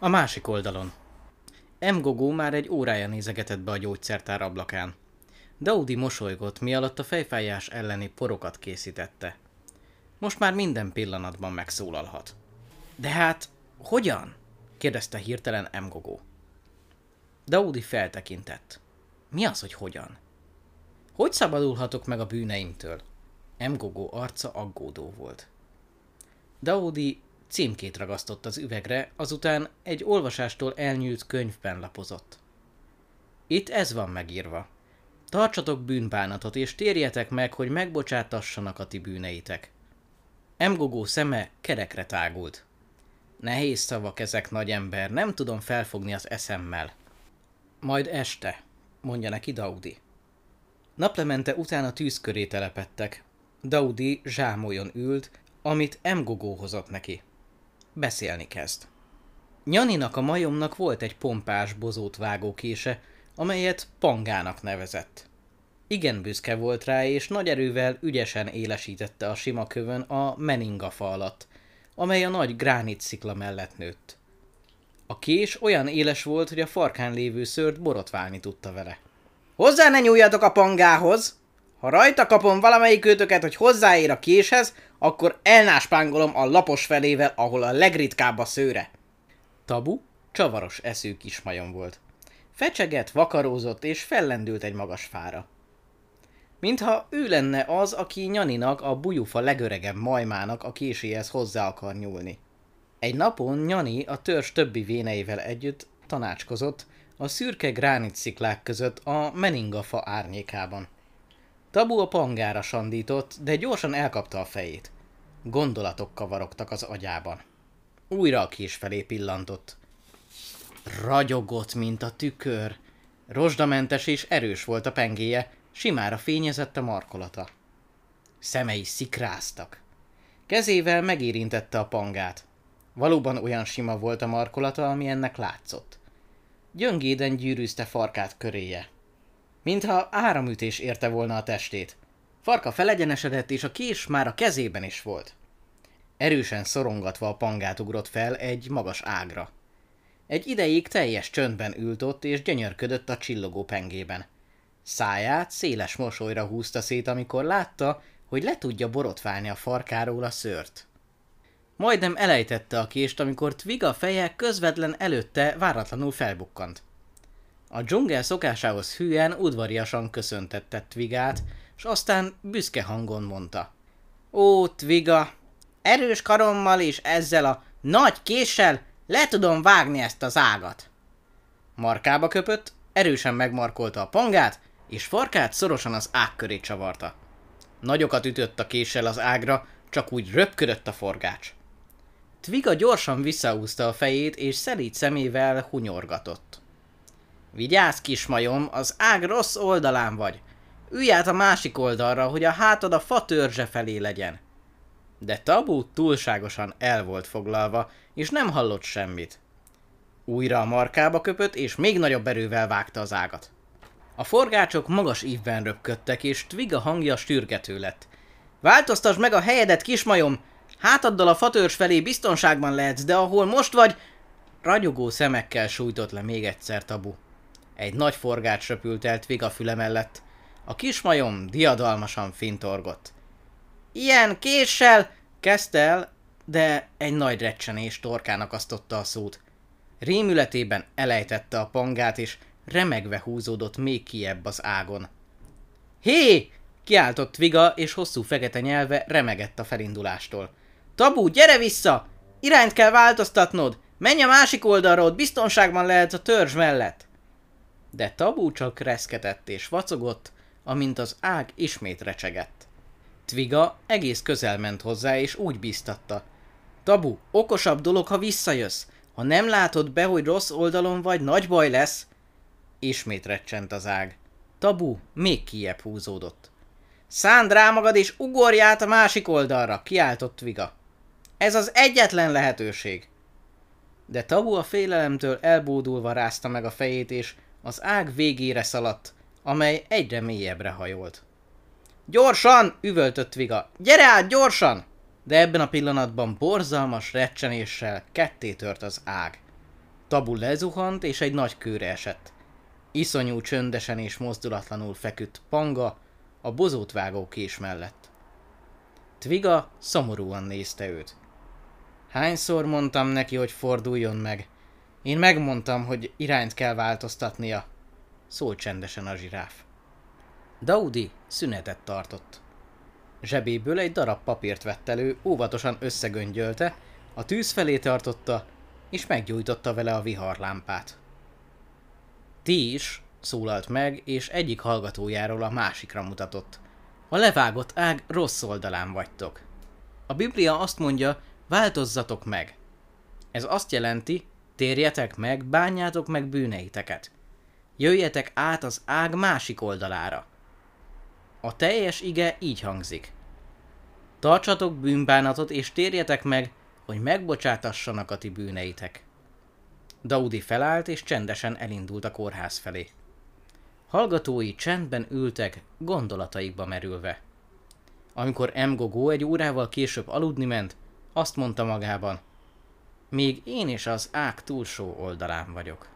A másik oldalon. M. Gogó már egy órája nézegetett be a gyógyszertár ablakán. Daudi mosolygott, mi alatt a fejfájás elleni porokat készítette. Most már minden pillanatban megszólalhat. De hát, hogyan? kérdezte hirtelen M. Gogó. Daudi feltekintett. Mi az, hogy hogyan? Hogy szabadulhatok meg a bűneimtől? M. Gogó arca aggódó volt. Daudi címkét ragasztott az üvegre, azután egy olvasástól elnyűlt könyvben lapozott. Itt ez van megírva. Tartsatok bűnbánatot, és térjetek meg, hogy megbocsátassanak a ti bűneitek. Emgogó szeme kerekre tágult. Nehéz szavak ezek, nagy ember, nem tudom felfogni az eszemmel. Majd este, mondja neki Daudi. Naplemente után a tűz köré telepettek. Daudi zsámolyon ült, amit Emgogó hozott neki. Beszélni kezd. Nyaninak a majomnak volt egy pompás bozót vágókése, amelyet Pangának nevezett. Igen büszke volt rá, és nagy erővel ügyesen élesítette a sima kövön a meningafa alatt, amely a nagy gránit szikla mellett nőtt. A kés olyan éles volt, hogy a farkán lévő szőrt borotválni tudta vele. Hozzá ne nyúljatok a pangához! Ha rajta kapom valamelyik őtöket, hogy hozzáér a késhez, akkor elnáspángolom a lapos felével, ahol a legritkább a szőre. Tabu csavaros eszű kismajom volt. Fecseget, vakarózott és fellendült egy magas fára. Mintha ő lenne az, aki Nyaninak, a bujufa legöregebb majmának a késéhez hozzá akar nyúlni. Egy napon Nyani a törzs többi véneivel együtt tanácskozott a szürke gránitsziklák között a meningafa árnyékában. Tabu a pangára sandított, de gyorsan elkapta a fejét. Gondolatok kavarogtak az agyában. Újra a kés felé pillantott. Ragyogott, mint a tükör. Rozsdamentes és erős volt a pengéje, simára fényezett a markolata. Szemei szikráztak. Kezével megérintette a pangát. Valóban olyan sima volt a markolata, ami ennek látszott. Gyöngéden gyűrűzte farkát köréje. Mintha áramütés érte volna a testét. Farka felegyenesedett, és a kés már a kezében is volt. Erősen szorongatva a pangát ugrott fel egy magas ágra. Egy ideig teljes csöndben ült ott, és gyönyörködött a csillogó pengében. Száját széles mosolyra húzta szét, amikor látta, hogy le tudja borotválni a farkáról a szőrt. Majdnem elejtette a kést, amikor Twiga feje közvetlen előtte váratlanul felbukkant. A dzsungel szokásához hűen udvariasan köszöntette Twigát, és aztán büszke hangon mondta. Ó, Twiga, erős karommal és ezzel a nagy késsel le tudom vágni ezt az ágat. Markába köpött, erősen megmarkolta a pangát, és farkát szorosan az ág köré csavarta. Nagyokat ütött a késsel az ágra, csak úgy röpködött a forgács. Twiga gyorsan visszaúzta a fejét, és szelíd szemével hunyorgatott. Vigyázz, kismajom, az ág rossz oldalán vagy. Ülj át a másik oldalra, hogy a hátad a fa törzse felé legyen. De Tabu túlságosan el volt foglalva, és nem hallott semmit. Újra a markába köpött, és még nagyobb erővel vágta az ágat. A forgácsok magas ívben röpködtek, és Twiga hangja stürgető lett. Változtasd meg a helyedet, kismajom! Hátaddal a fatörs felé biztonságban lehetsz, de ahol most vagy... Ragyogó szemekkel sújtott le még egyszer tabu. Egy nagy forgács röpült el Twiga füle mellett. A kismajom diadalmasan fintorgott. Ilyen késsel, kezdte el, de egy nagy recsenés torkának asztotta a szót. Rémületében elejtette a pangát, és remegve húzódott még kiebb az ágon. Hé! kiáltott Viga, és hosszú fekete nyelve remegett a felindulástól. Tabu, gyere vissza! Irányt kell változtatnod! Menj a másik oldalról, biztonságban lehet a törzs mellett! De Tabu csak reszketett és vacogott, amint az ág ismét recsegett. Tviga egész közel ment hozzá, és úgy biztatta. Tabu, okosabb dolog, ha visszajössz. Ha nem látod be, hogy rossz oldalon vagy, nagy baj lesz. Ismét recsent az ág. Tabu még kiebb húzódott. Szánd rá magad és ugorj át a másik oldalra, kiáltott Viga. Ez az egyetlen lehetőség. De Tabu a félelemtől elbódulva rázta meg a fejét, és az ág végére szaladt, amely egyre mélyebbre hajolt. Gyorsan! üvöltött Viga. Gyere át, gyorsan! De ebben a pillanatban borzalmas recsenéssel ketté tört az ág. Tabu lezuhant, és egy nagy kőre esett. Iszonyú csöndesen és mozdulatlanul feküdt Panga a bozót vágó kés mellett. Tviga szomorúan nézte őt. Hányszor mondtam neki, hogy forduljon meg? Én megmondtam, hogy irányt kell változtatnia. Szólt csendesen a zsiráf. Daudi szünetet tartott. Zsebéből egy darab papírt vett elő, óvatosan összegöngyölte, a tűz felé tartotta, és meggyújtotta vele a viharlámpát. Ti is, szólalt meg, és egyik hallgatójáról a másikra mutatott. A levágott ág rossz oldalán vagytok. A Biblia azt mondja, változzatok meg. Ez azt jelenti, térjetek meg, bánjátok meg bűneiteket. Jöjjetek át az ág másik oldalára. A teljes ige így hangzik. Tartsatok bűnbánatot és térjetek meg, hogy megbocsátassanak a ti bűneitek. Daudi felállt és csendesen elindult a kórház felé. Hallgatói csendben ültek, gondolataikba merülve. Amikor M. Gogó egy órával később aludni ment, azt mondta magában, még én is az ág túlsó oldalán vagyok.